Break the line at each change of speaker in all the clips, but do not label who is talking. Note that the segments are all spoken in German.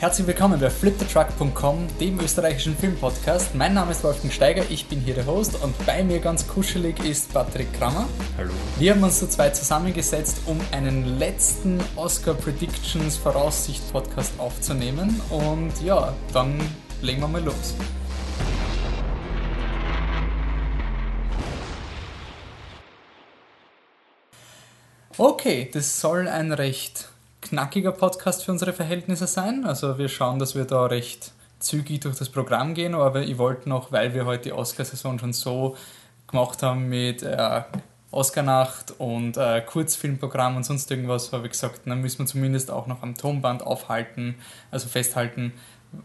Herzlich willkommen bei fliptetruck.com, dem österreichischen Filmpodcast. Mein Name ist Wolfgang Steiger, ich bin hier der Host und bei mir ganz kuschelig ist Patrick Krammer.
Hallo.
Wir haben uns zu zweit zusammengesetzt, um einen letzten Oscar Predictions Voraussicht Podcast aufzunehmen und ja, dann legen wir mal los. Okay, das soll ein recht knackiger Podcast für unsere Verhältnisse sein. Also wir schauen, dass wir da recht zügig durch das Programm gehen, aber ich wollte noch, weil wir heute die Oscarsaison schon so gemacht haben mit äh, Oscarnacht und äh, Kurzfilmprogramm und sonst irgendwas, habe ich gesagt, dann müssen wir zumindest auch noch am Tonband aufhalten, also festhalten,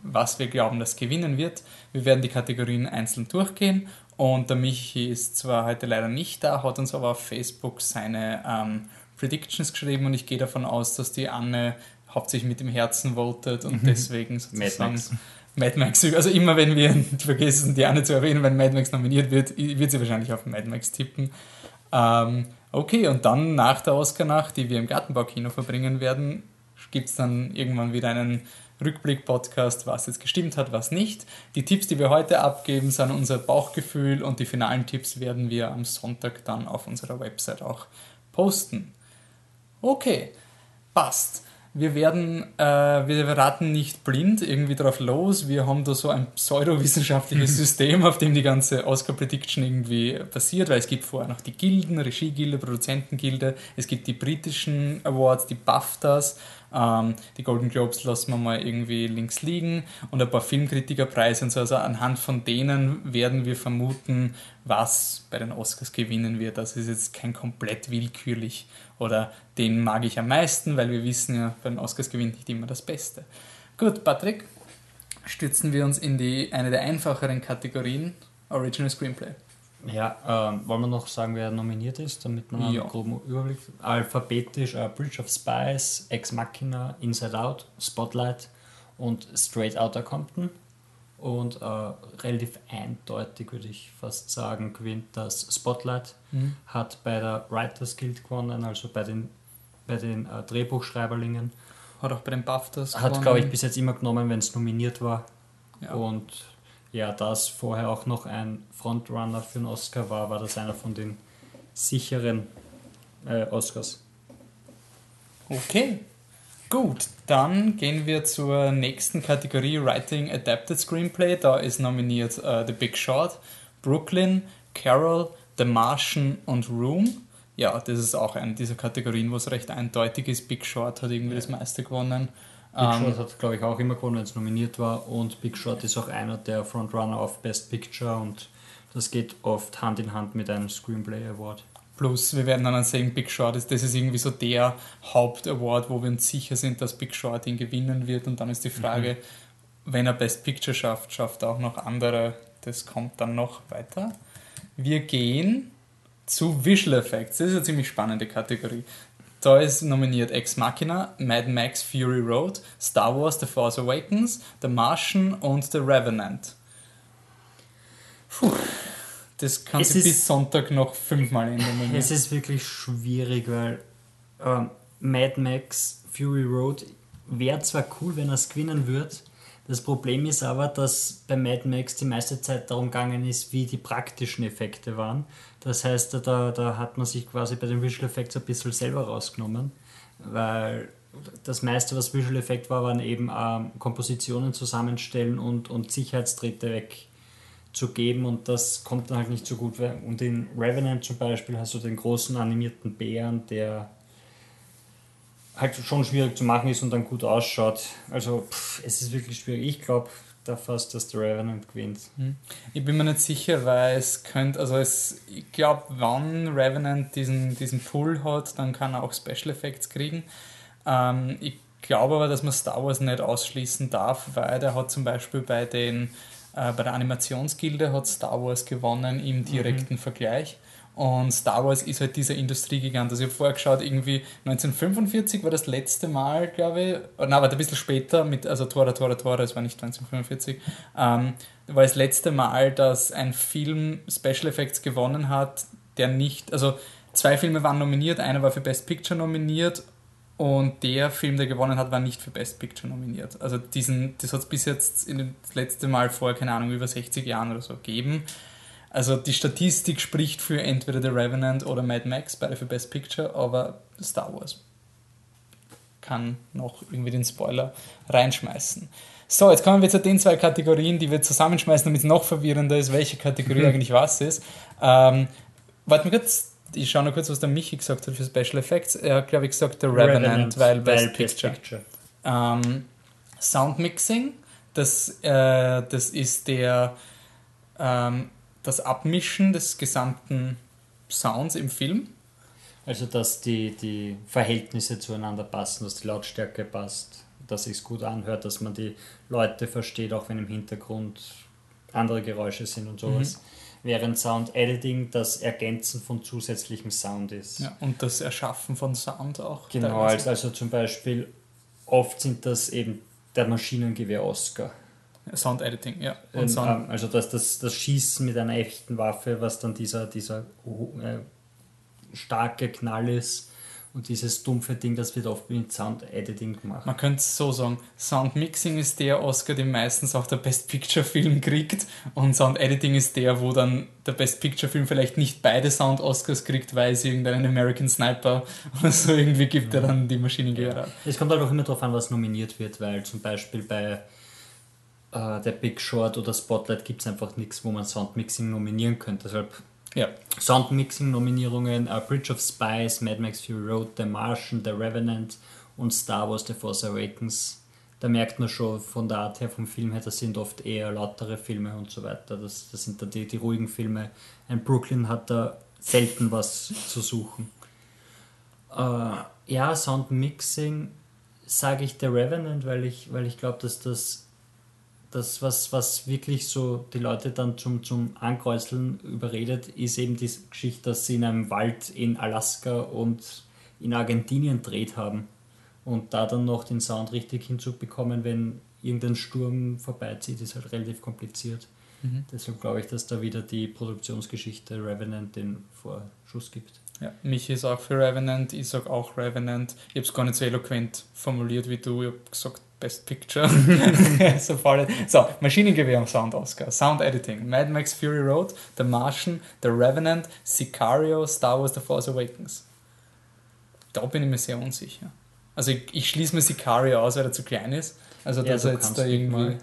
was wir glauben, das gewinnen wird. Wir werden die Kategorien einzeln durchgehen und der Michi ist zwar heute leider nicht da, hat uns aber auf Facebook seine ähm, Predictions geschrieben und ich gehe davon aus, dass die Anne hauptsächlich mit dem Herzen votet und mhm. deswegen sozusagen Mad Max. Also immer wenn wir vergessen, die Anne zu erwähnen, wenn Mad Max nominiert wird, wird sie wahrscheinlich auf Mad Max tippen. Ähm, okay, und dann nach der Oscar-Nacht, die wir im Gartenbaukino verbringen werden, gibt es dann irgendwann wieder einen Rückblick-Podcast, was jetzt gestimmt hat, was nicht. Die Tipps, die wir heute abgeben, sind unser Bauchgefühl und die finalen Tipps werden wir am Sonntag dann auf unserer Website auch posten. Okay, passt. Wir werden, äh, wir raten nicht blind irgendwie drauf los. Wir haben da so ein pseudowissenschaftliches System, auf dem die ganze Oscar Prediction irgendwie passiert, weil es gibt vorher noch die Gilden, Regiegilde, Produzentengilde, es gibt die britischen Awards, die BAFTAs ähm, die Golden Globes lassen wir mal irgendwie links liegen und ein paar Filmkritikerpreise und so. Also anhand von denen werden wir vermuten, was bei den Oscars gewinnen wird. Das ist jetzt kein komplett willkürlich oder den mag ich am meisten, weil wir wissen ja, bei den Oscars gewinnt nicht immer das Beste. Gut, Patrick, stürzen wir uns in die eine der einfacheren Kategorien Original Screenplay.
Ja, ähm, wollen wir noch sagen, wer nominiert ist, damit man ja. einen groben Überblick Alphabetisch uh, Bridge of Spies, Ex Machina, Inside Out, Spotlight und Straight Outta Compton. Und äh, relativ eindeutig würde ich fast sagen, gewinnt das Spotlight. Mhm. Hat bei der Writers Guild gewonnen, also bei den, bei den äh, Drehbuchschreiberlingen.
Hat auch bei den BAFTAs
Hat, glaube ich, bis jetzt immer genommen, wenn es nominiert war. Ja. Und ja, das vorher auch noch ein Frontrunner für den Oscar war, war das einer von den sicheren äh, Oscars.
Okay, gut. Dann gehen wir zur nächsten Kategorie Writing Adapted Screenplay. Da ist nominiert uh, The Big Short, Brooklyn, Carol, The Martian und Room. Ja, das ist auch eine dieser Kategorien, wo es recht eindeutig ist. Big Short hat irgendwie das meiste gewonnen.
Big um, Short hat, glaube ich, auch immer gewonnen, wenn es nominiert war. Und Big Short ist auch einer der Frontrunner auf Best Picture und das geht oft Hand in Hand mit einem Screenplay Award.
Plus, wir werden dann sehen, Big Short ist, das ist irgendwie so der Hauptaward, wo wir uns sicher sind, dass Big Short ihn gewinnen wird. Und dann ist die Frage, mhm. wenn er Best Picture schafft, schafft er auch noch andere. Das kommt dann noch weiter. Wir gehen zu Visual Effects. Das ist eine ziemlich spannende Kategorie. Da ist nominiert Ex Machina, Mad Max Fury Road, Star Wars The Force Awakens, The Martian und The Revenant. Puh, das kann sich bis Sonntag noch fünfmal ändern.
Es ist wirklich schwierig, weil ähm, Mad Max Fury Road wäre zwar cool, wenn er es gewinnen würde, das Problem ist aber, dass bei Mad Max die meiste Zeit darum gegangen ist, wie die praktischen Effekte waren. Das heißt, da, da hat man sich quasi bei den Visual Effects ein bisschen selber rausgenommen, weil das meiste, was Visual Effekt war, waren eben ähm, Kompositionen zusammenstellen und, und Sicherheitstritte wegzugeben und das kommt dann halt nicht so gut. Und in Revenant zum Beispiel hast du den großen animierten Bären, der halt schon schwierig zu machen ist und dann gut ausschaut. Also pff, es ist wirklich schwierig. Ich glaube da fast, dass der Revenant gewinnt.
Hm. Ich bin mir nicht sicher, weil es könnte, also es, ich glaube, wann Revenant diesen, diesen Pull hat, dann kann er auch Special Effects kriegen. Ähm, ich glaube aber, dass man Star Wars nicht ausschließen darf, weil der hat zum Beispiel bei den äh, bei der Animationsgilde hat Star Wars gewonnen im direkten mhm. Vergleich. Und Star Wars ist halt dieser Industriegigant. Also ich habe vorher geschaut, irgendwie 1945 war das letzte Mal, glaube ich, na, aber ein bisschen später, mit, also Tora, Tora, Tora, es war nicht 1945, ähm, war das letzte Mal, dass ein Film Special Effects gewonnen hat, der nicht, also zwei Filme waren nominiert, einer war für Best Picture nominiert Und der Film, der gewonnen hat, war nicht für Best Picture nominiert. Also diesen, das hat es bis jetzt in das letzte Mal vor, keine Ahnung, über 60 Jahren oder so gegeben. Also die Statistik spricht für entweder The Revenant oder Mad Max, beide für Best Picture, aber Star Wars kann noch irgendwie den Spoiler reinschmeißen. So, jetzt kommen wir zu den zwei Kategorien, die wir zusammenschmeißen, damit es noch verwirrender ist, welche Kategorie mhm. eigentlich was ist. Ähm, warte mal kurz, ich schaue noch kurz, was der Michi gesagt hat für Special Effects. Er hat, glaube ich, gesagt The Revenant, Revenant weil Best, weil Picture. Best Picture. Ähm, Sound Mixing, das, äh, das ist der, ähm, das Abmischen des gesamten Sounds im Film.
Also, dass die, die Verhältnisse zueinander passen, dass die Lautstärke passt, dass es gut anhört, dass man die Leute versteht, auch wenn im Hintergrund andere Geräusche sind und sowas. Mhm. Während Sound Editing das Ergänzen von zusätzlichem Sound ist.
Ja, und das Erschaffen von Sound auch.
Genau, also, also zum Beispiel, oft sind das eben der Maschinengewehr Oscar.
Sound Editing, ja.
Und Sound. Also das, das, das Schießen mit einer echten Waffe, was dann dieser, dieser äh, starke Knall ist. Und dieses dumpfe Ding, das wird oft mit Sound Editing gemacht.
Man könnte es so sagen, Sound Mixing ist der Oscar, den meistens auch der Best Picture Film kriegt. Und Sound Editing ist der, wo dann der Best Picture Film vielleicht nicht beide Sound Oscars kriegt, weil es irgendeinen American Sniper oder so irgendwie gibt, der dann die Maschinengewehre hat.
Es kommt halt auch immer darauf an, was nominiert wird, weil zum Beispiel bei äh, der Big Short oder Spotlight gibt es einfach nichts, wo man Sound Mixing nominieren könnte. Deshalb ja. Soundmixing-Nominierungen: uh, Bridge of Spies, Mad Max Fury Road, The Martian, The Revenant und Star Wars The Force Awakens. Da merkt man schon von der Art her, vom Film her, das sind oft eher lautere Filme und so weiter. Das, das sind da die, die ruhigen Filme. Ein Brooklyn hat da selten was zu suchen. Uh, ja, Soundmixing sage ich The Revenant, weil ich, weil ich glaube, dass das das, was, was wirklich so die Leute dann zum, zum Ankreuzeln überredet, ist eben die Geschichte, dass sie in einem Wald in Alaska und in Argentinien dreht haben. Und da dann noch den Sound richtig hinzubekommen, wenn irgendein Sturm vorbeizieht, ist halt relativ kompliziert. Mhm. Deshalb glaube ich, dass da wieder die Produktionsgeschichte Revenant den Vorschuss gibt.
Ja, mich ist auch für Revenant, ich sage auch Revenant. Ich habe es gar nicht so eloquent formuliert wie du, ich habe gesagt Best Picture. so, so, Maschinengewehr und Sound Oscar. Sound Editing. Mad Max Fury Road, The Martian, The Revenant, Sicario, Star Wars The Force Awakens. Da bin ich mir sehr unsicher. Also ich, ich schließe mir Sicario aus, weil er zu klein ist. Also ja, dass er jetzt da irgendwie...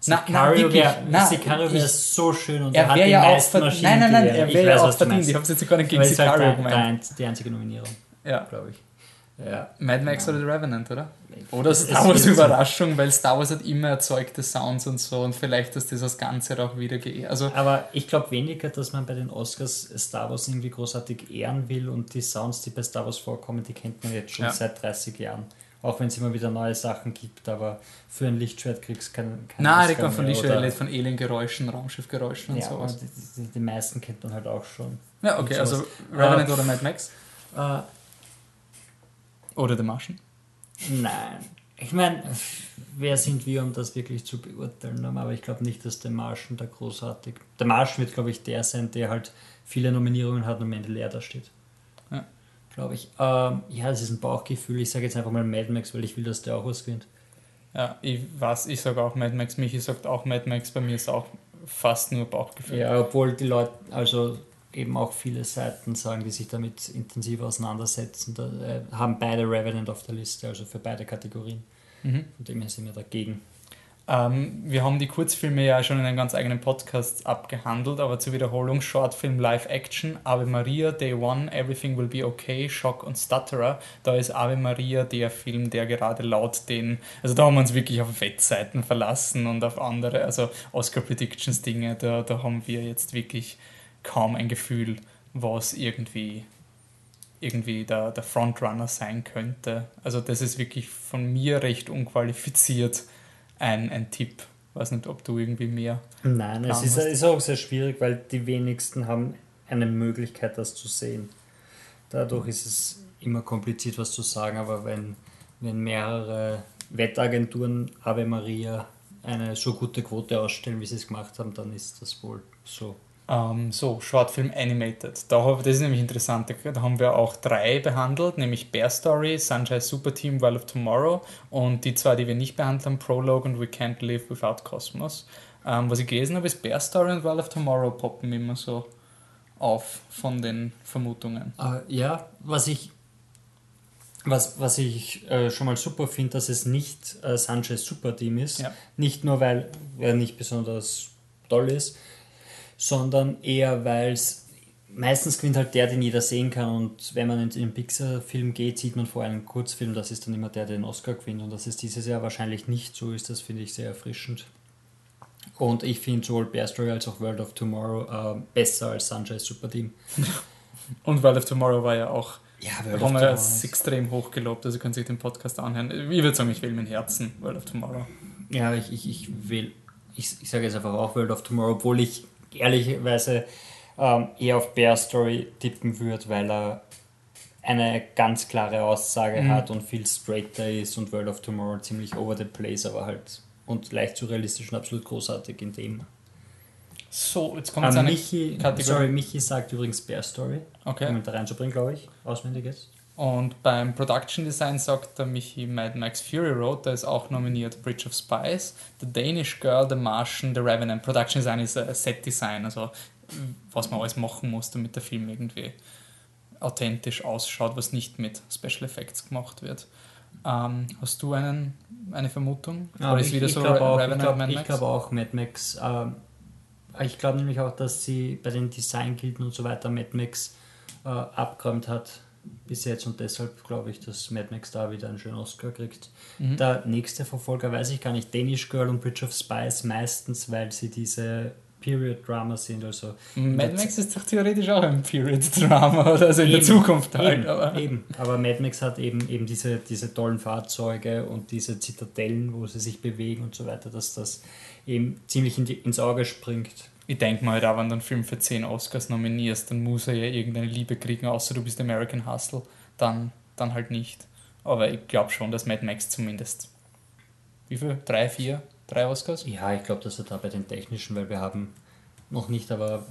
Sicario wäre wär so schön und
er, wäre ja auch verdient. Nein, nein, nein, er wäre ja auch verdient. Ich habe es jetzt gar nicht gegen Sicario
halt gemeint. Die einzige Nominierung,
ja. glaube ich. Ja. Mad Max ja. oder The Revenant, oder? Oder Star Wars Überraschung, weil Star Wars hat immer erzeugte Sounds und so und vielleicht ist das das Ganze auch wieder ge also
Aber ich glaube weniger, dass man bei den Oscars Star Wars irgendwie großartig ehren will und die Sounds, die bei Star Wars vorkommen, die kennt man jetzt schon ja. seit 30 Jahren. Auch wenn es immer wieder neue Sachen gibt, aber für ein Lichtschwert kriegst du keinen.
Kein Nein, ich kann von Lichtschwert von Aliengeräuschen, Raumschiffgeräuschen und
ja, sowas. Die, die, die, meisten kennt man halt auch schon.
Ja, okay, also Revenant uh, oder Mad Max? Uh, oder The Martian?
Nein. Ich meine, wer sind wir, um das wirklich zu beurteilen? Aber ich glaube nicht, dass der Martian da großartig. Der Martian wird, glaube ich, der sein, der halt viele Nominierungen hat und am Ende leer da steht. Ja. Glaube ich. Ähm, ja, das ist ein Bauchgefühl. Ich sage jetzt einfach mal Mad Max, weil ich will, dass der auch was gewinnt.
Ja, ich weiß, ich sage auch Mad Max. Michi sagt auch Mad Max. Bei mir ist auch fast nur Bauchgefühl.
Ja, obwohl die Leute, also eben auch viele Seiten sagen, die sich damit intensiv auseinandersetzen, da, äh, haben beide Revenant auf der Liste, also für beide Kategorien. Mhm. Von dem her sind wir dagegen.
Ähm, wir haben die Kurzfilme ja schon in einem ganz eigenen Podcast abgehandelt, aber zur Wiederholung: Shortfilm Live Action, Ave Maria, Day One, Everything Will Be Okay, Shock und Stutterer. Da ist Ave Maria der Film, der gerade laut den, also da haben wir uns wirklich auf Wettseiten verlassen und auf andere, also Oscar Predictions Dinge, da, da haben wir jetzt wirklich kaum ein Gefühl, was irgendwie, irgendwie der, der Frontrunner sein könnte. Also das ist wirklich von mir recht unqualifiziert ein, ein Tipp. Ich weiß nicht, ob du irgendwie mehr.
Nein, es ist, ist, auch sehr schwierig, weil die wenigsten haben eine Möglichkeit, das zu sehen. Dadurch ist es immer kompliziert, was zu sagen, aber wenn, wenn mehrere Wettagenturen Ave Maria eine so gute Quote ausstellen, wie sie es gemacht haben, dann ist das wohl so.
Ähm, so, Shortfilm Animated. Da, das ist nämlich interessant. Da haben wir auch drei behandelt, nämlich Bear Story, Sunshine Super Team, World of Tomorrow und die zwei, die wir nicht behandelt haben, Prologue und We Can't Live Without Cosmos. Ähm, was ich gelesen habe, ist Bear Story und World of Tomorrow poppen immer so auf von den Vermutungen.
Uh, ja, was ich was, was ich äh, schon mal super finde, dass es nicht äh, Sanchez Super Team ist. Ja. Nicht nur, weil er nicht besonders toll ist, sondern eher, weil es meistens gewinnt halt der, den jeder sehen kann. Und wenn man in den Pixar-Film geht, sieht man vor einem Kurzfilm, das ist dann immer der, der den Oscar gewinnt. Und dass es dieses Jahr wahrscheinlich nicht so ist, das finde ich sehr erfrischend. Und ich finde sowohl Bear Story als auch World of Tomorrow äh, besser als Sunshine Super Team.
Und World of Tomorrow war ja auch ja, World haben wir extrem hoch gelobt, also können sich den Podcast anhören. Ich würde sagen, ich will mein Herzen World of Tomorrow.
Ja, ich, ich, ich will, ich, ich sage jetzt einfach auch World of Tomorrow, obwohl ich ehrlicherweise ähm, eher auf Bear Story tippen würde, weil er eine ganz klare Aussage mhm. hat und viel straighter ist und World of Tomorrow ziemlich over the place, aber halt und leicht surrealistisch und absolut großartig in dem.
So, jetzt kommt
um, eine Michi, Kategorie. Sorry, Michi sagt übrigens Bear Story.
Okay.
Um da reinzubringen, glaube ich, auswendig jetzt.
Und beim Production Design sagt der Michi Mad Max Fury Road, da ist auch nominiert Bridge of Spies, The Danish Girl, The Martian, The Revenant. Production Design ist ein Set Design, also was man alles machen muss, damit der Film irgendwie authentisch ausschaut, was nicht mit Special Effects gemacht wird. Ähm, hast du einen, eine Vermutung?
Ja, Oder ist ich, wieder ich so glaube auch, ich glaub, ich glaube auch Mad Max. Ähm, ich glaube nämlich auch, dass sie bei den Designgilden und so weiter Mad Max äh, abgeräumt hat bis jetzt und deshalb glaube ich, dass Mad Max da wieder einen schönen Oscar kriegt. Mhm. Der nächste Verfolger weiß ich gar nicht, Danish Girl und Bridge of Spies meistens, weil sie diese Period Drama sind. Also
Mad Max ist doch theoretisch auch ein Period Drama, also in eben, der Zukunft halt.
Eben, aber. eben, aber Mad Max hat eben, eben diese, diese tollen Fahrzeuge und diese Zitadellen, wo sie sich bewegen und so weiter, dass das eben ziemlich in die, ins Auge springt.
Ich denke mal, da wenn du einen Film für 10 Oscars nominierst, dann muss er ja irgendeine Liebe kriegen, außer du bist American Hustle, dann, dann halt nicht. Aber ich glaube schon, dass Mad Max zumindest. Wie viel? Drei, vier? Drei Oscars?
Ja, ich glaube, dass er da bei den technischen, weil wir haben noch nicht, aber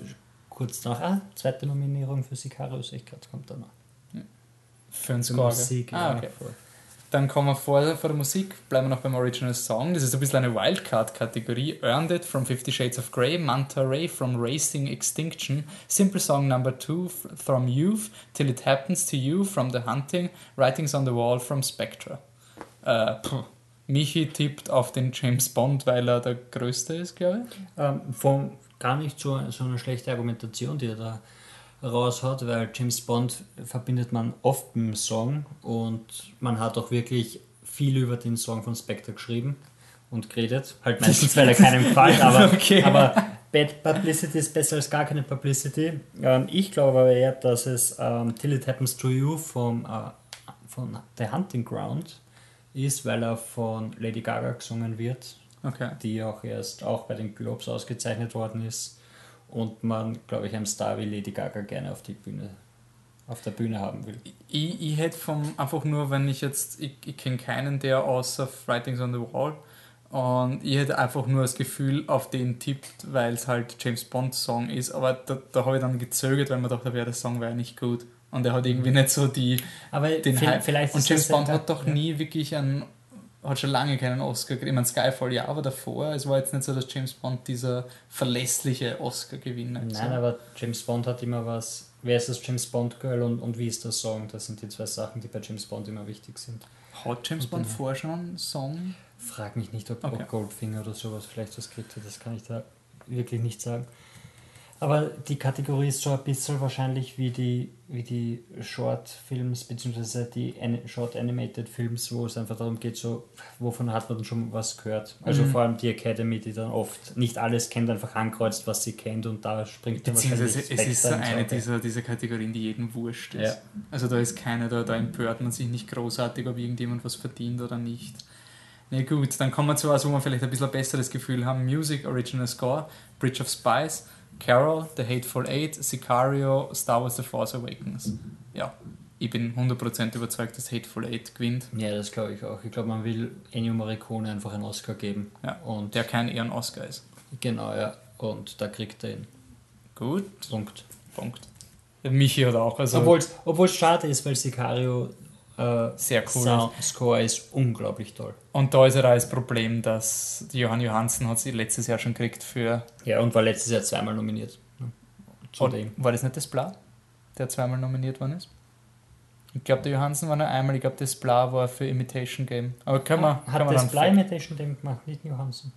kurz nach, ah, zweite Nominierung für Sicario, sehe ich gerade, kommt da noch. Ja.
Für einen Score. Musik, ah, okay. Ja, dann kommen wir vor, vor der Musik, bleiben wir noch beim Original Song. Das ist ein bisschen eine Wildcard-Kategorie. Earned It from Fifty Shades of Grey, Manta Ray from Racing Extinction, Simple Song Number 2 from Youth, Till It Happens to You from The Hunting, Writings on the Wall from Spectra. Äh, Michi tippt auf den James Bond, weil er der Größte ist, glaube ich.
Ähm, von gar nicht so, so eine schlechte Argumentation, die er da raus hat, weil James Bond verbindet man oft mit dem Song und man hat auch wirklich viel über den Song von Spectre geschrieben und geredet. Halt meistens, weil er keinem gefällt, aber, okay. aber Bad Publicity ist besser als gar keine Publicity. Ähm, ich glaube aber eher, dass es ähm, Till It Happens to You vom, äh, von The Hunting Ground ist, weil er von Lady Gaga gesungen wird,
okay.
die auch erst auch bei den Globes ausgezeichnet worden ist und man, glaube ich, einen Star wie Lady Gaga gerne auf die Bühne auf der Bühne haben will.
Ich, ich hätte vom einfach nur, wenn ich jetzt, ich, ich kenne keinen, der außer Writings on the Wall und ich hätte einfach nur das Gefühl auf den tippt, weil es halt James Bond Song ist, aber da, da habe ich dann gezögert, weil man dachte, der Song wäre nicht gut und er hat irgendwie nicht so die
aber den vielleicht, vielleicht
und James Bond hat doch ja. nie wirklich einen hat schon lange keinen Oscar gekriegt. Ich meine, Skyfall ja, aber davor, es war jetzt nicht so, dass James Bond dieser verlässliche Oscar-Gewinner
ist. Nein, so. aber James Bond hat immer was. Wer ist das James Bond Girl und, und wie ist der Song? Das sind die zwei Sachen, die bei James Bond immer wichtig sind.
Hat James Bond vorher schon einen Song?
Frag mich nicht, ob, okay. Goldfinger oder sowas vielleicht was kriegt. Das kann ich da wirklich nicht sagen. Aber die Kategorie ist so ein bisschen wahrscheinlich wie die, wie die Short-Films, beziehungsweise die Short-Animated-Films, wo es einfach darum geht, so, wovon hat man schon was gehört. Also mhm. vor allem die Academy, die dann oft nicht alles kennt, einfach ankreuzt, was sie kennt und da springt dann wahrscheinlich
Es ist so eine dieser, dieser Kategorien, die jedem wurscht ist. Ja. Also da ist keine, da, da empört man sich nicht großartig, ob irgendjemand was verdient oder nicht. Na nee, gut, dann kommen wir zu was, wo wir vielleicht ein bisschen ein besseres Gefühl haben. Music, Original Score, Bridge of Spies Carol, The Hateful Eight, Sicario, Star Wars The Force Awakens. Ja, ich bin 100% überzeugt, dass Hateful Eight gewinnt.
Ja, das glaube ich auch. Ich glaube, man will Ennio Morricone einfach einen Oscar geben.
Ja, und der kein Ehren-Oscar ist.
Genau, ja. Und da kriegt er ihn.
Gut.
Punkt.
Punkt. Michi hat auch. Also
Obwohl es schade ist, weil Sicario äh,
Sehr cool
Sound Score ist unglaublich toll.
Und da ist ja das Problem, dass Johann Johansen hat sie letztes Jahr schon gekriegt für.
Ja, und war letztes Jahr zweimal nominiert. ne?
War das nicht das Bla, der zweimal nominiert worden ist? Ich glaube, der Johansen war nur einmal. Ich glaube, das Bla war für Imitation Game. Aber können wir,
Hat
können
das Fly Imitation dem gemacht, nicht Johansen.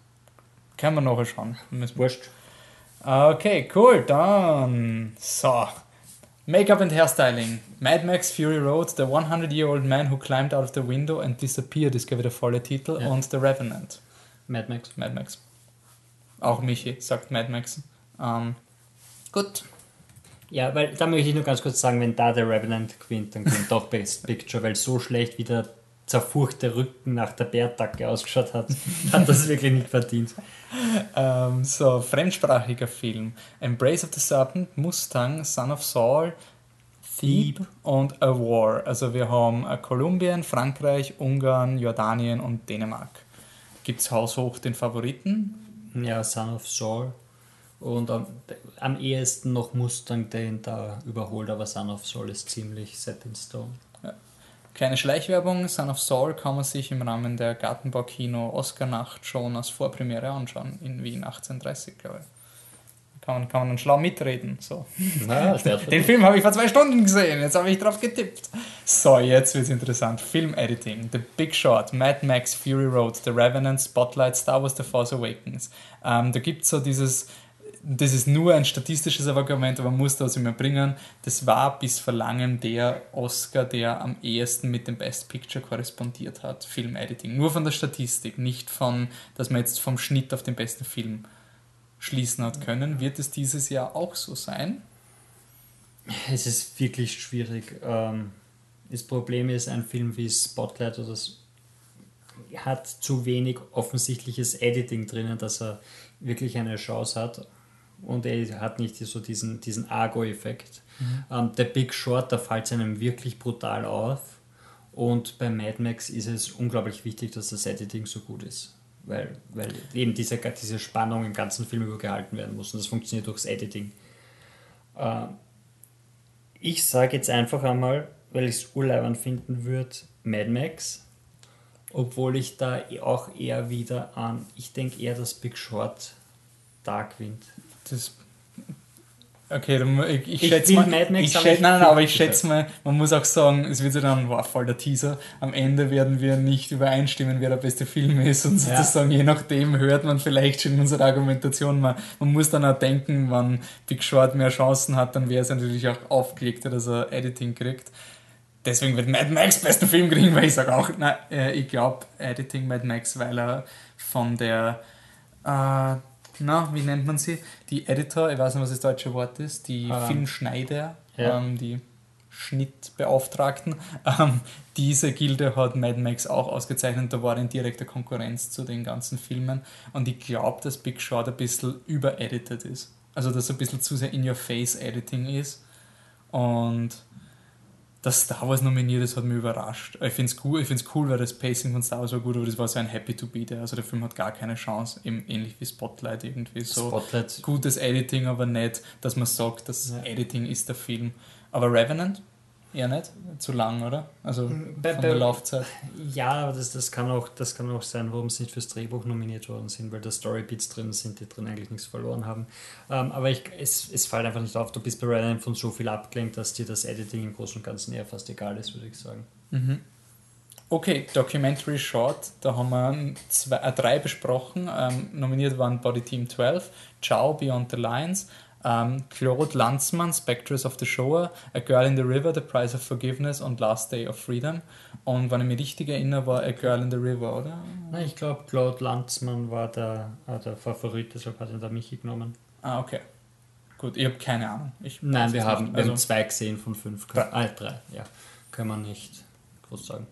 Können wir nachher schauen.
Wurscht.
Okay, cool. Dann so. Make-up and Hairstyling. Mad Max Fury Road, The 100-Year-Old Man Who Climbed Out of the Window and Disappeared ist, glaube ich, der volle Titel.
Ja.
Und The Revenant.
Mad Max.
Mad Max. Auch Michi sagt Mad Max. Ähm, gut.
Ja, weil da möchte ich nur ganz kurz sagen, wenn da der Revenant gewinnt, dann gewinnt doch Best Picture, weil so schlecht wie der zerfurchte Rücken nach der Bärtacke ausgeschaut hat, hat das wirklich nicht verdient.
Ähm, so, fremdsprachiger Film. Embrace of the Serpent, Mustang, Son of Saul, Thief und A War. Also wir haben äh, Kolumbien, Frankreich, Ungarn, Jordanien und Dänemark. Gibt es haushoch den Favoriten?
Ja, Son of Saul. Und am, am ehesten noch Mustang, den da überholt, aber Son of Saul ist ziemlich set in stone.
Kleine Schleichwerbung, Son of Saul kann man sich im Rahmen der Gartenbaukino Oscar-Nacht schon als Vorpremiere anschauen, in Wien 1830, glaube ich. Kann man, kann man dann schlau mitreden. So.
Naja,
Den Film habe ich vor zwei Stunden gesehen, jetzt habe ich drauf getippt. So, jetzt wird es interessant. Film-Editing, The Big Short, Mad Max, Fury Road, The Revenant, Spotlight, Star Wars, The Force Awakens. Ähm, da gibt es so dieses, das ist nur ein statistisches Argument, aber man muss das immer bringen. Das war bis vor langem der Oscar, der am ehesten mit dem Best Picture korrespondiert hat, Film-Editing. Nur von der Statistik, nicht von, dass man jetzt vom Schnitt auf den besten Film schließen hat können. Wird es dieses Jahr auch so sein?
Es ist wirklich schwierig. Ähm, Das Problem ist, ein Film wie Spotlight oder so hat zu wenig offensichtliches Editing drinnen, dass er wirklich eine Chance hat. Und er hat nicht so diesen, diesen Argo-Effekt. Ähm, der Big Short, da fällt es einem wirklich brutal auf. Und bei Mad Max ist es unglaublich wichtig, dass das Editing so gut ist. Weil, weil eben diese, diese Spannung im ganzen Film über gehalten werden muss. Und das funktioniert durchs Editing. Äh, ich sage jetzt einfach einmal, weil ich es urleibend finden würde, Mad Max. Obwohl ich da auch eher wieder an, ich denke eher, dass Big Short da gewinnt.
Das okay, dann, ich, ich schätze mal,
Mad Max,
ich
aber
schätze,
ich
nein, aber ich schätze mal, man muss auch sagen, es wird ja dann, wow, voll der Teaser, am Ende werden wir nicht übereinstimmen, wer der beste Film ist und
Ja.
sozusagen je nachdem hört man vielleicht schon in unserer Argumentation, man, man muss dann auch denken, wann Big Short mehr Chancen hat, dann wäre es natürlich auch aufgelegter, dass er Editing kriegt. Deswegen wird Mad Max besten Film kriegen, weil ich sage auch, nein, äh, ich glaube Editing Mad Max, weil er von der, äh, na, wie nennt man sie? Die Editor, ich weiß nicht, was das deutsche Wort ist, die
Ähm,
Filmschneider,
ja.
ähm, die Schnittbeauftragten. Ähm, diese Gilde hat Mad Max auch ausgezeichnet, da war er in direkter Konkurrenz zu den ganzen Filmen. Und ich glaube, dass Big Short ein bisschen überedited ist. Also, dass er ein bisschen zu sehr in-your-face-Editing ist. Und dass Star Wars nominiert ist, hat mich überrascht. Ich finde es cool, ich find's cool, weil das Pacing von Star Wars war gut, aber das war so ein Happy to be there. Also der Film hat gar keine Chance, eben ähnlich wie Spotlight irgendwie so.
Spotlight.
Gutes Editing, aber nicht, dass man sagt, das
Ja.
Editing ist der Film. Aber Revenant? Eher nicht? Zu lang, oder? Also
Bei-
von der Laufzeit.
Ja, aber das, das, kann auch, das kann auch sein, warum sie nicht fürs Drehbuch nominiert worden sind, weil da Storybeats drin sind, die drin eigentlich nichts verloren haben. Ähm, aber ich, es, es fällt einfach nicht auf, du bist bei Revenant von so viel abgelenkt, dass dir das Editing im Großen und Ganzen eher fast egal ist, würde ich sagen.
Mhm. Okay, Documentary Short, da haben wir zwei, äh, drei besprochen. Ähm, nominiert waren Body Team 12, Ciao, Beyond the Lines, ähm, Claude Lanzmann, Spectres of the Shower, A Girl in the River, The Price of Forgiveness und Last Day of Freedom. Und wenn ich mich richtig erinnere, war A Girl in the River, oder?
Na, ich glaube, Claude Lanzmann war der, äh, der Favorit, deshalb hat er da Michi genommen.
Ah, okay. Gut, ich habe keine Ahnung. Ich
Nein, wir haben, wir haben
Also,
zwei gesehen von fünf.
Drei.
Ah, drei, ja. Können wir nicht groß sagen.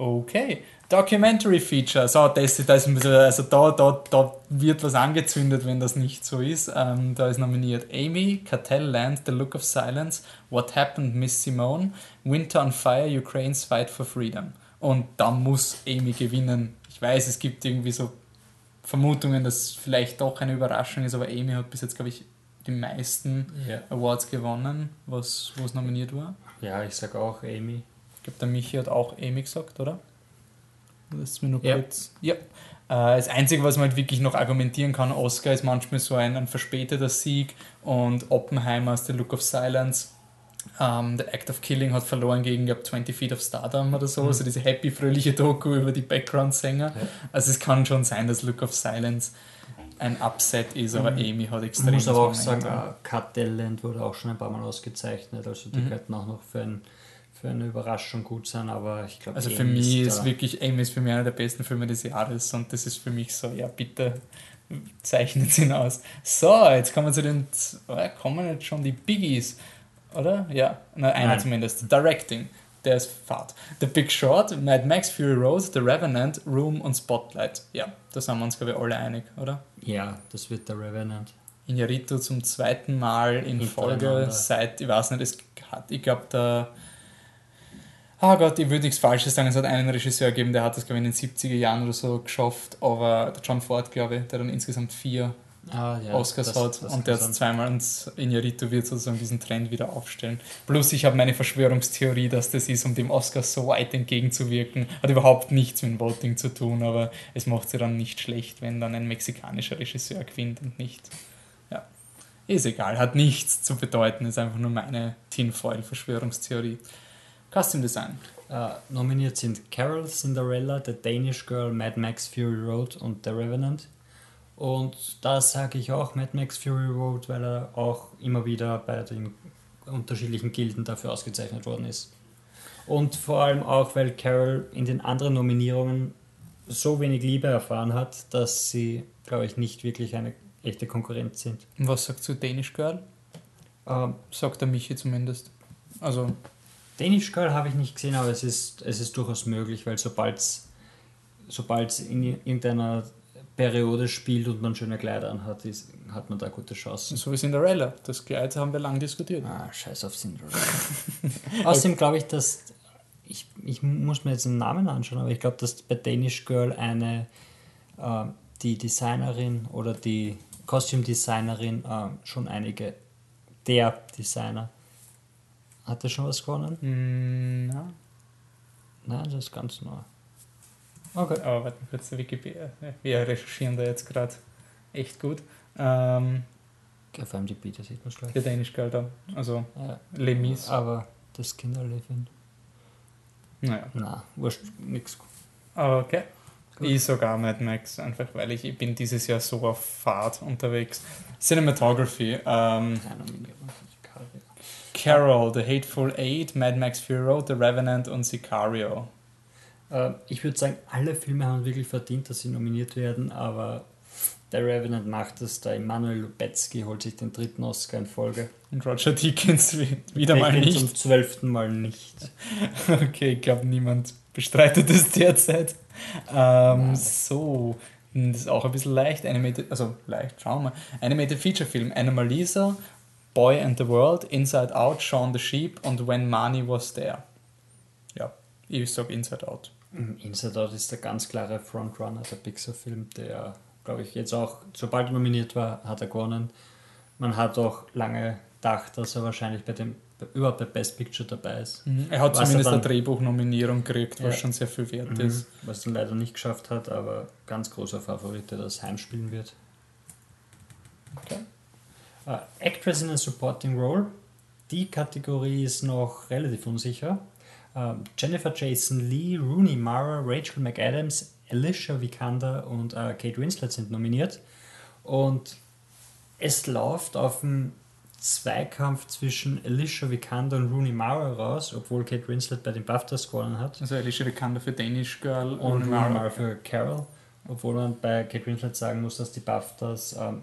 Okay, Documentary Feature. So, das, das ist bisschen, also da, da, da wird was angezündet, wenn das nicht so ist. Ähm, da ist nominiert Amy, Cartel Land, The Look of Silence, What Happened, Miss Simone, Winter on Fire, Ukraine's Fight for Freedom. Und da muss Amy gewinnen. Ich weiß, es gibt irgendwie so Vermutungen, dass vielleicht doch eine Überraschung ist, aber Amy hat bis jetzt, glaube ich, die meisten
Ja.
Awards gewonnen, was wo es nominiert war.
Ja, ich sag auch Amy.
Ich glaube, der Michi hat auch Amy gesagt, oder? Das ist mir nur
Ja.
kurz. Ja. Äh, Das Einzige, was man halt wirklich noch argumentieren kann, Oscar ist manchmal so ein, ein verspäteter Sieg und Oppenheimer ist The Look of Silence. Ähm, The Act of Killing hat verloren gegen, glaube 20 Feet of Stardom oder so,
Mhm.
also diese happy, fröhliche Doku über die Background-Sänger.
Ja.
Also es kann schon sein, dass Look of Silence ein Upset ist, aber
Mhm.
Amy hat
Ich
extrem
muss aber auch sagen, äh, Cut Talent wurde auch schon ein paar Mal ausgezeichnet, also die
Mhm.
könnten auch noch für, ein, für eine Überraschung gut sein, aber ich glaube,
Also für mich ist wirklich Amy ist für mich einer der besten Filme des Jahres und das ist für mich so, ja bitte zeichnet ihn aus. So, jetzt kommen wir zu den, äh, kommen jetzt schon die Biggies, oder? Ja, na, einer
Nein.
zumindest. Directing, der ist fad. The Big Short, Mad Max, Fury Road, The Revenant, Room und Spotlight. Ja, da sind wir uns glaube ich alle einig, oder?
Ja, das wird der Revenant.
Inarito zum zweiten Mal in Folge seit, ich weiß nicht, es hat, ich glaube, der. Ah Gott, ich würde nichts Falsches sagen. Es hat einen Regisseur gegeben, der hat das, glaube ich, in den 70er Jahren oder so geschafft, aber der John Ford, glaube ich, der dann insgesamt vier
Ah, ja,
Oscars
das-
hat
das
und der hat zweimal und Inarito wird sozusagen diesen Trend wieder aufstellen. Plus, ich habe meine Verschwörungstheorie, dass das ist, um dem Oscar so weit entgegenzuwirken. Hat überhaupt nichts mit dem Voting zu tun, aber es macht sie dann nicht schlecht, wenn dann ein mexikanischer Regisseur gewinnt und nicht. Ja, ist egal, hat nichts zu bedeuten, ist einfach nur meine Tinfoil-Verschwörungstheorie. Costume Design.
Äh, nominiert sind Carol, Cinderella, The Danish Girl, Mad Max Fury Road und The Revenant. Und da sage ich auch Mad Max Fury Road, weil er auch immer wieder bei den unterschiedlichen Gilden dafür ausgezeichnet worden ist. Und vor allem auch, weil Carol in den anderen Nominierungen so wenig Liebe erfahren hat, dass sie, glaube ich, nicht wirklich eine echte Konkurrenz sind.
Und was sagt zu Danish Girl?
Ähm,
Sagt der Michi zumindest. Also,
Danish Girl habe ich nicht gesehen, aber es ist, es ist durchaus möglich, weil sobald es in irgendeiner Periode spielt und man schöne Kleider anhat, ist, hat man da gute Chancen.
so wie Cinderella. Das Kleid haben wir lang diskutiert.
Ah, scheiß auf Cinderella. Außerdem glaube ich, dass ich, ich muss mir jetzt den Namen anschauen, aber ich glaube, dass bei Danish Girl eine äh, die Designerin oder die Costume Designerin äh, schon einige der Designer hat er schon was gewonnen?
Mm, ja.
Nein, das ist ganz neu.
Okay. Aber warte kurz, Wikipedia. Wir recherchieren da jetzt gerade echt gut. Ähm,
Auf IMDb, da sieht man es gleich.
der Danish Girl da. Also
Ja,
Les Mis.
aber das Kinderleben.
Naja.
Na, wurscht, nix.
Okay.
Gut.
Ich sogar Mad Max, einfach weil ich, ich bin dieses Jahr so auf Fahrt unterwegs. Cinematography. Ähm,
Keine Nominierung.
Carol, The Hateful Eight, Mad Max Fury Road, The Revenant und Sicario.
Äh, ich würde sagen, alle Filme haben wirklich verdient, dass sie nominiert werden, aber der Revenant macht es. Der Emanuel Lubezki holt sich den dritten Oscar in Folge.
Und Roger Deakins wie- wieder mal
Deakins
nicht.
Zum zwölften Mal nicht.
Okay, ich glaube, niemand bestreitet es derzeit. Ähm, so, hm, das ist auch ein bisschen leicht. Animated, also leicht, schauen wir mal. Animated Feature Film: Anomalisa, Boy and the World, Inside Out, Shaun the Sheep und When Money Was There. Ja, ich sag Inside Out.
Inside Out ist der ganz klare Frontrunner, der Pixar-Film, der, glaube ich, jetzt auch, sobald er nominiert war, hat er gewonnen. Man hat auch lange gedacht, dass er wahrscheinlich bei dem überhaupt bei Best Picture dabei ist.
Er hat
Was er
zumindest
dann-
eine Drehbuchnominierung gekriegt, was
Ja.
schon sehr viel wert
Mhm.
ist.
Was dann leider nicht geschafft hat, aber ganz großer Favorit, der das heimspielen wird.
Okay.
Äh, Actress in a Supporting Role. Die Kategorie ist noch relativ unsicher. Ähm, Jennifer Jason Lee, Rooney Mara, Rachel McAdams, Alicia Vikander und äh, Kate Winslet sind nominiert. Und es läuft auf einen Zweikampf zwischen Alicia Vikander und Rooney Mara raus, obwohl Kate Winslet bei den BAFTAs gewonnen hat.
Also Alicia Vikander für Danish Girl
Und
und
Rooney
Mara.
Mara für Carol. Obwohl man bei Kate Winslet sagen muss, dass die BAFTAs ähm,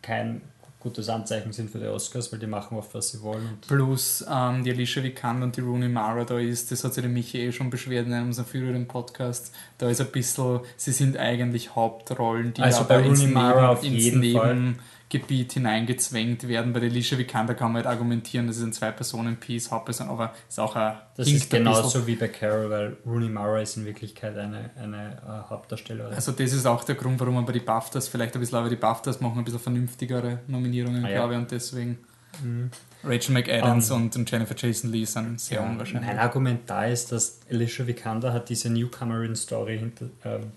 kein gutes Anzeichen sind für die Oscars, weil die machen oft, was sie wollen. Und
Plus ähm, die Alicia Vikander und die Rooney Mara da ist, das hat sich der Michi eh schon beschwert in einem unserer früheren Podcast, da ist ein bisschen, sie sind eigentlich Hauptrollen, die
Also
aber
bei
ins
Rooney Mara
Neben,
auf
ins
jeden Fall.
Gebiet hineingezwängt werden. Bei der Alicia Vikander kann man halt argumentieren, das ist ein Zwei-Personen-Piece, Hauptperson, aber ist auch ein
Das ist genauso wie bei Carol, weil Rooney Mara ist in Wirklichkeit eine, eine uh, Hauptdarstellerin.
Also das ist auch der Grund, warum man bei die BAFTAs vielleicht ein bisschen, aber die BAFTAs machen ein bisschen vernünftigere Nominierungen, ah, glaube ich, und deswegen mhm. Rachel McAdams um, und Jennifer Jason Lee sind sehr ja, unwahrscheinlich.
Mein Argument da ist, dass Alicia Vikander hat diese Newcomerin-Story hinter... Ähm,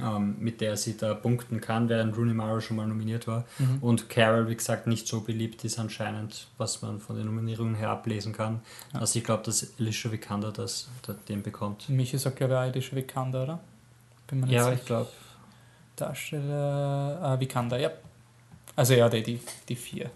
ähm, mit der sie da punkten kann, während Rooney Mara schon mal nominiert war. Mhm. Und Carol, wie gesagt, nicht so beliebt ist anscheinend, was man von den Nominierungen her ablesen kann. Ja. Also ich glaube, dass Alicia Vikander das, den bekommt.
Michi sagt, glaube ich, auch Alicia Vikander, oder?
ja, sicher. ich glaube.
Darsteller äh, Vikander, ja. Also ja, die, die, die vier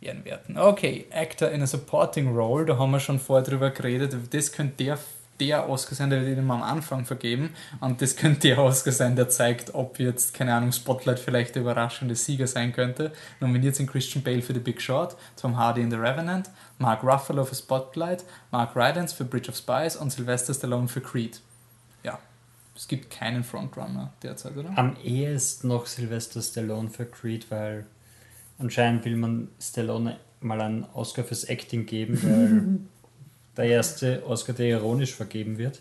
Ehrenwerten. Okay, Actor in a Supporting Role, da haben wir schon vorher drüber geredet. Das könnte der der Oscar sein, der wird ihm am Anfang vergeben. Und das könnte der Oscar sein, der zeigt, ob jetzt, keine Ahnung, Spotlight vielleicht der überraschende Sieger sein könnte. Nominiert sind Christian Bale für The Big Short, Tom Hardy in The Revenant, Mark Ruffalo für Spotlight, Mark Rydance für Bridge of Spies und Sylvester Stallone für Creed. Ja, es gibt keinen Frontrunner derzeit, oder?
Am ehesten noch Sylvester Stallone für Creed, weil anscheinend will man Stallone mal einen Oscar fürs Acting geben, weil der erste Oscar, der ironisch vergeben wird.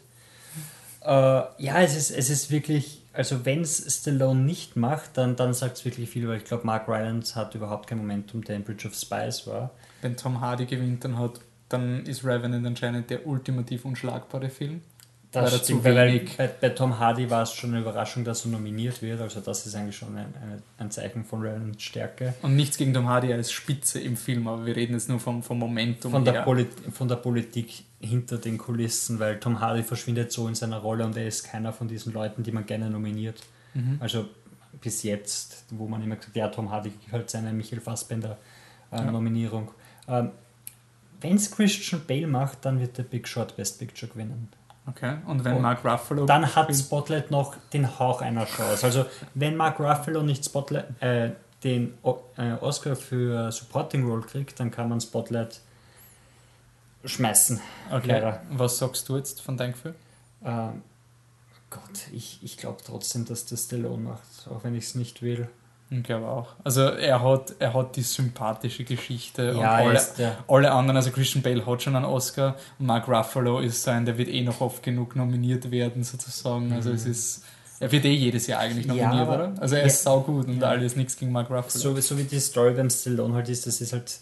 Äh, ja, es ist, es ist wirklich, also wenn es Stallone nicht macht, dann, dann sagt es wirklich viel, weil ich glaube, Mark Rylance hat überhaupt kein Momentum, der in Bridge of Spies war.
Wenn Tom Hardy gewinnt, dann, hat, dann ist Revenant anscheinend der ultimativ unschlagbare Film.
Das war stimmt, weil bei, bei, Tom Hardy war es schon eine Überraschung, dass er nominiert wird. Also das ist eigentlich schon ein, ein, ein Zeichen von Reynolds Stärke.
Und nichts gegen Tom Hardy als Spitze im Film, aber wir reden jetzt nur vom, vom Momentum
von der, von der Politik hinter den Kulissen, weil Tom Hardy verschwindet so in seiner Rolle und er ist keiner von diesen Leuten, die man gerne nominiert. Mhm. Also bis jetzt, wo man immer gesagt hat, ja, Tom Hardy kriegt halt seine Michael Fassbender-Nominierung. Äh, ja. ähm, Wenn es Christian Bale macht, dann wird der Big Shot Best Picture gewinnen.
Okay, und wenn und Mark Ruffalo.
Dann hat Spotlight noch den Hauch einer Chance. Also, wenn Mark Ruffalo nicht Spotlight, äh, den äh, Oscar für Supporting Role kriegt, dann kann man Spotlight schmeißen.
Okay. Leider. Was sagst du jetzt von deinem Gefühl?
Ähm, Gott, ich, ich glaube trotzdem, dass das Stallone macht, auch wenn ich es nicht will.
Ich glaube auch. Also er hat, er hat die sympathische Geschichte ja, und alle, alle anderen, also Christian Bale hat schon einen Oscar und Mark Ruffalo ist so ein, der wird eh noch oft genug nominiert werden sozusagen. Also mhm. es ist, er wird eh jedes Jahr eigentlich nominiert, ja, oder? Also er ja, ist saugut und ja. alles nichts gegen Mark Ruffalo.
So, so wie die Story beim Stallone halt ist, das ist halt,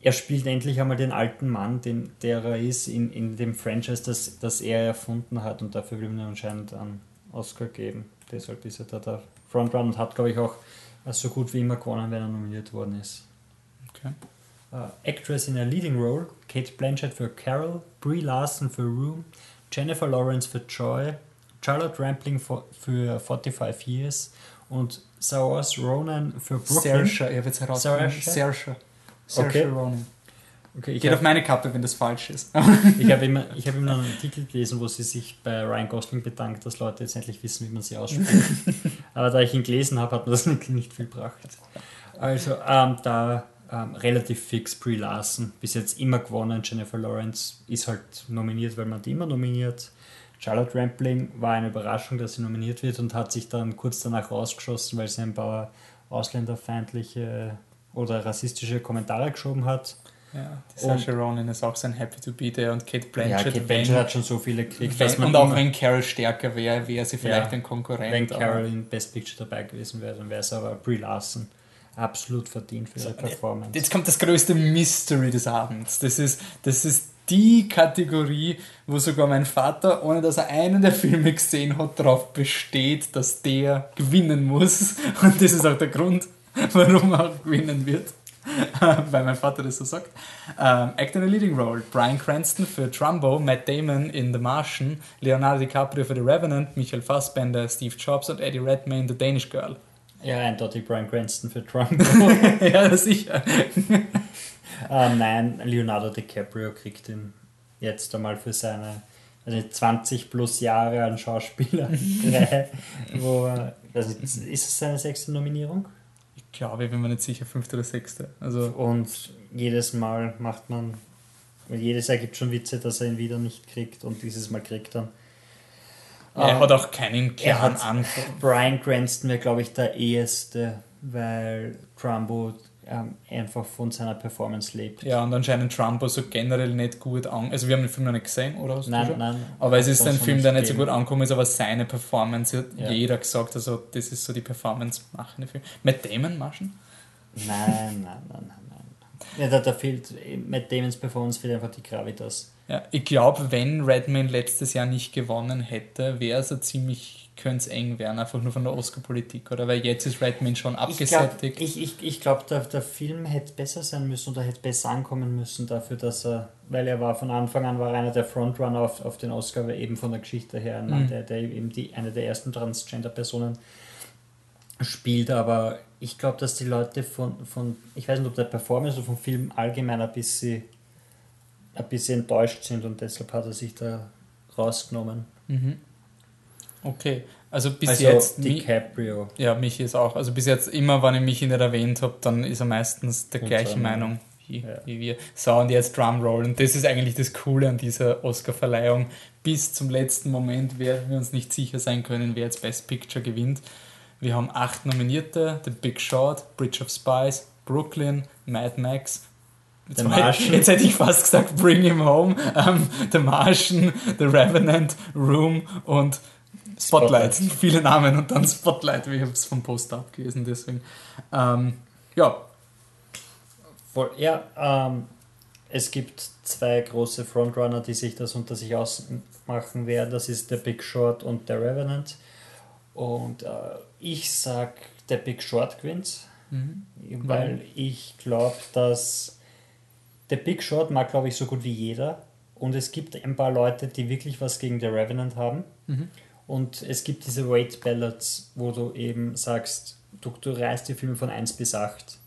er spielt endlich einmal den alten Mann, den, der er ist in, in dem Franchise, das, das er erfunden hat und dafür will man anscheinend einen Oscar geben. Deshalb ist er da der Frontrunner und hat, glaube ich, auch so gut wie immer gewonnen, wenn er nominiert worden ist. Okay. Uh, Actress in a Leading Role: Kate Blanchett für Carol, Brie Larson für Room, Jennifer Lawrence für Joy, Charlotte Rampling für, für 45 Years und Saoirse Ronan für Brooklyn.
Saoirse, ich habe jetzt herausgefunden. Saoirse. Saoirse okay. Ronan. Okay, Geht hab, auf meine Kappe, wenn das falsch ist.
ich habe immer, hab immer einen Artikel gelesen, wo sie sich bei Ryan Gosling bedankt, dass Leute jetzt endlich wissen, wie man sie ausspricht. Aber da ich ihn gelesen habe, hat mir das nicht viel gebracht. Also ähm, da ähm, relativ fix Brie Larson. Bis jetzt immer gewonnen. Jennifer Lawrence ist halt nominiert, weil man die immer nominiert. Charlotte Rampling war eine Überraschung, dass sie nominiert wird und hat sich dann kurz danach rausgeschossen, weil sie ein paar ausländerfeindliche oder rassistische Kommentare geschoben hat.
Ja, Saoirse Ronan ist auch sein Happy to Be There und Kate Blanchett. Ja,
Kate Blanchett hat schon so viele gekriegt.
Wenn, und auch wenn Carol stärker wäre, wäre sie vielleicht ja, ein Konkurrent.
Wenn Carol in Best Picture dabei gewesen wäre, dann wäre es aber Brie Larson absolut verdient für ihre Performance.
Jetzt kommt das größte Mystery des Abends. Das ist, das ist die Kategorie, wo sogar mein Vater, ohne dass er einen der Filme gesehen hat, darauf besteht, dass der gewinnen muss. Und das ist auch der Grund, warum er auch gewinnen wird. weil mein Vater das so sagt. Um, Act in a Leading Role: Brian Cranston für Trumbo, Matt Damon in The Martian, Leonardo DiCaprio für The Revenant, Michael Fassbender, Steve Jobs und Eddie Redmayne, The Danish Girl.
Ja, eindeutig Brian Cranston für Trumbo.
ja, sicher.
uh, nein, Leonardo DiCaprio kriegt ihn jetzt einmal für seine also 20 plus Jahre an Schauspieler. wo, also ist es seine sechste Nominierung?
Glaube, ich bin mir nicht sicher, fünfte oder sechste. Also
und jedes Mal macht man, jedes Jahr gibt es schon Witze, dass er ihn wieder nicht kriegt und dieses Mal kriegt er.
Er ähm, hat auch keinen
klaren Anfang. Brian Cranston wäre, glaube ich, der eheste weil Trumbo ähm, einfach von seiner Performance lebt.
Ja, und anscheinend Trumbo so generell nicht gut an. Also, wir haben den Film noch nicht gesehen, oder? Hast
Nein, nein.
Aber es ist ein Film, der nicht so gut angekommen ist, aber seine Performance hat
Ja.
jeder gesagt. Also, das ist so die Performance-machende Film. Mit Damon Maschen?
Nein, nein, nein, nein, nein. Ja, da, da fehlt, mit Damons Performance fehlt einfach die Gravitas.
Ja, ich glaube, wenn Redman letztes Jahr nicht gewonnen hätte, wäre es ein ziemlich, könnte es eng werden, einfach nur von der Oscar-Politik, oder? Weil jetzt ist Redman schon
Ich glaube,
abgesättigt.
ich, ich, ich glaub, der, der Film hätte besser sein müssen oder hätte besser ankommen müssen dafür, dass er, weil er war von Anfang an war er einer der Frontrunner auf, auf den Oscar, weil eben von der Geschichte her, ein Mann,
Mhm.
der, der eben die, eine der ersten Transgender-Personen spielt, aber ich glaube, dass die Leute von, von, ich weiß nicht, ob der Performance oder vom Film allgemein ein bisschen, ein bisschen enttäuscht sind und deshalb hat er sich da rausgenommen.
Mhm. Okay, also bis
also
jetzt. mi-
DiCaprio.
Ja, mich ist auch. Also bis jetzt immer, wenn ich mich nicht erwähnt habe, dann ist er meistens der gleichen Meinung wie,
Ja.
wie wir. So, und jetzt Drumroll. Und das ist eigentlich das Coole an dieser Oscar-Verleihung. Bis zum letzten Moment werden wir uns nicht sicher sein können, wer jetzt Best Picture gewinnt. Wir haben acht Nominierte: The Big Short, Bridge of Spies, Brooklyn, Mad Max. Jetzt,
The Martian.
jetzt hätte ich fast gesagt Bring Him Home, ähm, The Martian, The Revenant, Room und Spotlight.
Spotlight.
Viele Namen und dann Spotlight. Ich habe es vom Poster abgelesen, deswegen. Ähm, ja,
ja, ähm, es gibt zwei große Frontrunner, die sich das unter sich ausmachen werden. Das ist der Big Short und der Revenant. Und äh, ich sag, der Big Short gewinnt,
Mhm.
weil ich glaube, dass der Big Short mag, glaube ich, so gut wie jeder. Und es gibt ein paar Leute, die wirklich was gegen der Revenant haben.
Mhm.
Und es gibt diese Weight Ballads, wo du eben sagst, du, du reißt die Filme von 1 bis 8.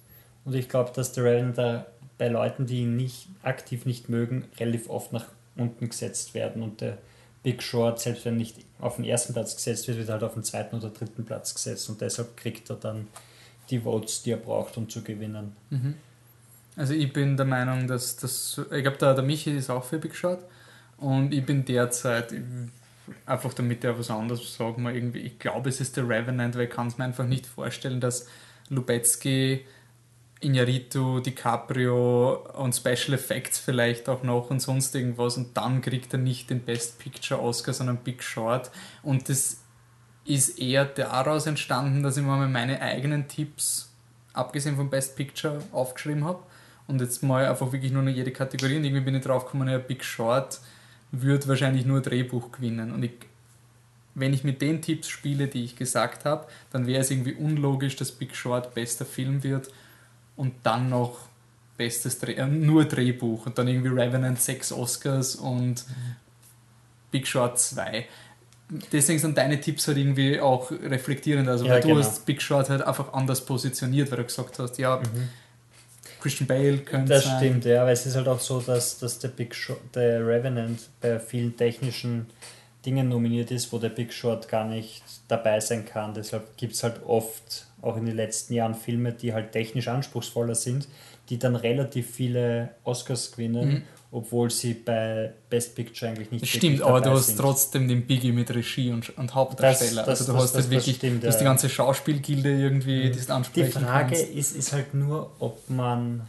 Und ich glaube, dass der Revenant da bei Leuten, die ihn nicht aktiv nicht mögen, relativ oft nach unten gesetzt werden. Und der Big Short, selbst wenn nicht auf den ersten Platz gesetzt wird, wird halt auf den zweiten oder dritten Platz gesetzt. Und deshalb kriegt er dann die Votes, die er braucht, um zu gewinnen.
Also ich bin der Meinung, dass das, ich glaube, der, der Michi ist auch für Big Shot. Und ich bin derzeit, einfach damit er was anderes sagt, mal irgendwie, ich glaube, es ist der Revenant, weil ich kann es mir einfach nicht vorstellen, dass Lubetzky, Iñárritu, DiCaprio und Special Effects vielleicht auch noch und sonst irgendwas und dann kriegt er nicht den Best Picture Oscar, sondern Big Short und das ist eher daraus entstanden, dass ich mir meine eigenen Tipps, abgesehen vom Best Picture, aufgeschrieben habe und jetzt mal einfach wirklich nur noch jede Kategorie und irgendwie bin ich drauf gekommen, ja, Big Short wird wahrscheinlich nur Drehbuch gewinnen und ich, wenn ich mit den Tipps spiele, die ich gesagt habe, dann wäre es irgendwie unlogisch, dass Big Short bester Film wird und dann noch bestes Dreh, äh, nur Drehbuch und dann irgendwie Revenant 6 Oscars und Big Short 2. Deswegen sind deine Tipps halt irgendwie auch reflektierend. Also,
Ja,
weil du
genau.
hast Big Short halt einfach anders positioniert, weil du gesagt hast, ja, Christian Bale könnte
Das
sein.
stimmt, ja, aber es ist halt auch so, dass, dass der Big Short, der Revenant bei vielen technischen Dingen nominiert ist, wo der Big Short gar nicht dabei sein kann. Deshalb gibt es halt oft, auch in den letzten Jahren, Filme, die halt technisch anspruchsvoller sind, die dann relativ viele Oscars gewinnen,
Mhm.
Obwohl sie bei Best Picture eigentlich nicht
Stimmt, aber du hast
sind.
trotzdem den Biggie mit Regie und, und Hauptdarsteller.
Das- das-
also du
das-
hast
das-
halt
das
wirklich
stimmt,
du hast die
ja.
ganze Schauspielgilde irgendwie, die du
Die
ansprechen
Frage
kannst.
ist, ist halt nur, ob man,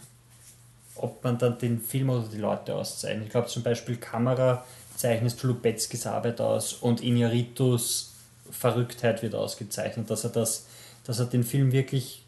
ob man dann den Film oder die Leute auszeichnet. Ich glaube zum Beispiel Kamera zeichnet Lubetzkis Arbeit aus und Iñárritus Verrücktheit wird ausgezeichnet, dass er das, dass er den Film wirklich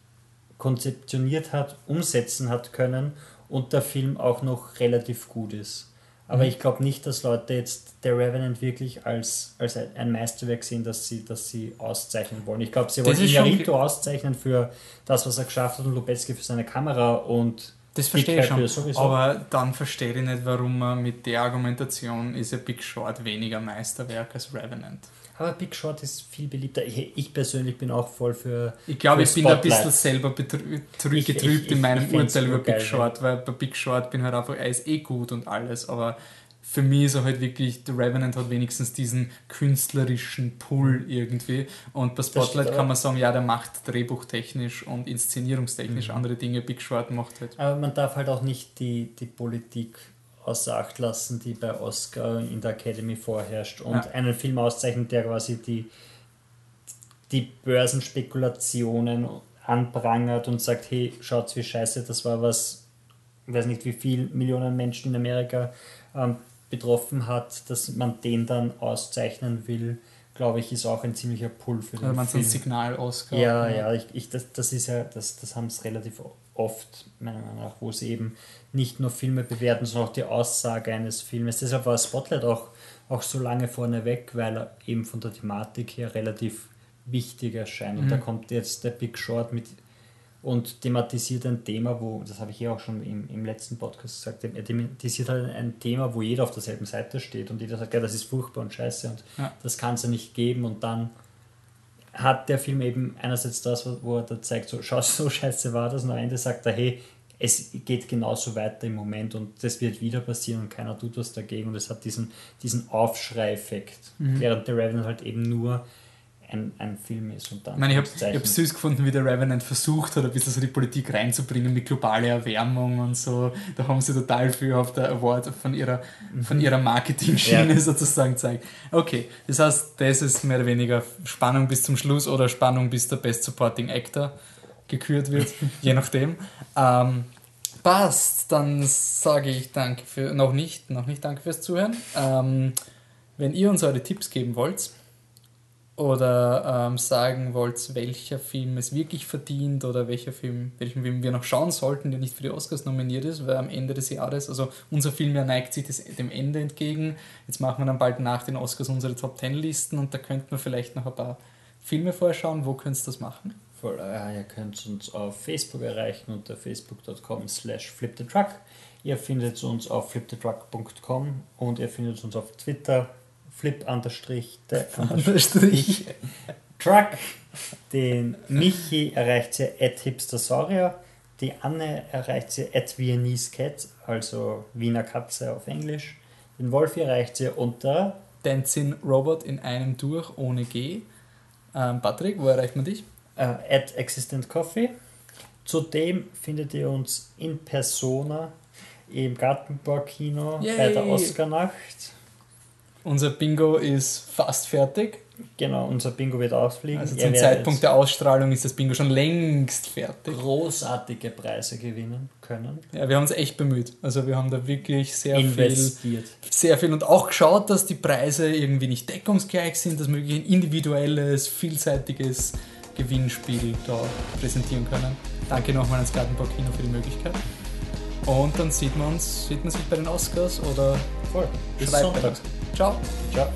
konzeptioniert hat, umsetzen hat können und der Film auch noch relativ gut ist. Aber
Mhm.
ich glaube nicht, dass Leute jetzt der Revenant wirklich als, als ein Meisterwerk sehen, dass sie, dass sie auszeichnen wollen. Ich glaube, sie wollen Iñárritu auszeichnen für das, was er geschafft hat und Lubetzky für seine Kamera und
Das verstehe ich schon.
sowieso.
Aber dann verstehe ich nicht, warum man mit der Argumentation ist ja Big Short weniger Meisterwerk als Revenant.
Aber Big Short ist viel beliebter. Ich, ich persönlich bin auch voll für
Ich glaube, ich bin da ein bisschen selber
Ich-
getrübt
ich-
in meinem Urteil über
nur geil,
Big Short, weil bei Big Short bin halt einfach, er ist eh gut und alles, aber für mich ist er halt wirklich, The Revenant hat wenigstens diesen künstlerischen Pull irgendwie und bei Spotlight kann man sagen, ja, der macht drehbuchtechnisch und
Mhm.
inszenierungstechnisch andere Dinge, Big Short macht halt.
Aber man darf halt auch nicht die, die Politik außer Acht lassen, die bei Oscar in der Academy vorherrscht und
Ja.
einen Film auszeichnet, der quasi die, die Börsenspekulationen anprangert und sagt, hey, schaut wie scheiße das war, was, ich weiß nicht wie viele Millionen Menschen in Amerika ähm, betroffen hat, dass man den dann auszeichnen will, glaube ich, ist auch ein ziemlicher Pull für den
Also man so ein
Film.
Signal-Oscar.
Ja, ja, ich, ich, das, das ist ja, das, das haben es relativ oft, meiner Meinung nach, wo sie eben nicht nur Filme bewerten, sondern auch die Aussage eines Filmes. Deshalb war Spotlight auch, auch so lange vorne weg, weil er eben von der Thematik her relativ wichtig erscheint. Und da kommt jetzt der Big Short mit und thematisiert ein Thema, wo, das habe ich ja auch schon im, im letzten Podcast gesagt, er thematisiert halt ein Thema, wo jeder auf derselben Seite steht und jeder sagt, ja, das ist furchtbar und scheiße und
Ja.
das kann es ja nicht geben und dann hat der Film eben einerseits das, wo er da zeigt, so, schau, so scheiße war das und am Ende sagt er, hey, es geht genauso weiter im Moment und das wird wieder passieren und keiner tut was dagegen und es hat diesen, diesen Aufschrei-Effekt, während der Revenant halt eben nur ein, ein Film ist und dann
Ich meine, ich habe hab süß gefunden, wie der Revenant versucht hat, ein bisschen so die Politik reinzubringen mit globaler Erwärmung und so. Da haben sie total viel auf der Award von ihrer, von ihrer Marketing-Schiene
Ja.
sozusagen gezeigt. Okay, das heißt, das ist mehr oder weniger Spannung bis zum Schluss oder Spannung bis der Best Supporting Actor gekürt wird, je nachdem. Ähm, passt, dann sage ich danke für, noch nicht, noch nicht danke fürs Zuhören. Ähm, wenn ihr uns eure Tipps geben wollt, oder ähm, sagen wollt, welcher Film es wirklich verdient oder welcher Film, welchen Film wir noch schauen sollten, der nicht für die Oscars nominiert ist, weil am Ende des Jahres, also unser Film ja neigt sich dem Ende entgegen. Jetzt machen wir dann bald nach den Oscars unsere Top Ten Listen und da könnten wir vielleicht noch ein paar Filme vorschauen. Wo könntest du das machen?
Voll, äh, ihr könnt uns auf Facebook erreichen unter facebook.com slash flipthetruck. Ihr findet uns auf flipthetruck.com und ihr findet uns auf Twitter flip Unterstrich. Truck. Den Michi erreicht ihr at hipstersaurier. Die Anne erreicht ihr at Viennese Cat, also Wiener Katze auf Englisch. Den Wolf erreicht ihr unter
Dancing Robot in einem durch, ohne G. Ähm, Patrick, wo erreicht man dich?
Äh, at Existent Coffee. Zudem findet ihr uns in Persona im Gartenbaukino bei der Oscarnacht.
Unser Bingo ist fast fertig.
Genau, unser Bingo wird ausfliegen.
Also zum Zeitpunkt der Ausstrahlung ist das Bingo schon längst fertig.
großartige Preise gewinnen können.
Ja, wir haben uns echt bemüht. Also wir haben da wirklich sehr viel,
Investiert.
sehr viel und auch geschaut, dass die Preise irgendwie nicht deckungsgleich sind, dass wir wirklich ein individuelles, vielseitiges Gewinnspiel da präsentieren können. Danke nochmal ans Gartenbau Kino für die Möglichkeit. Und dann sieht man uns, sieht man sich bei den Oscars oder
Voll. Bis Sonntag.
Ciao.
Ciao.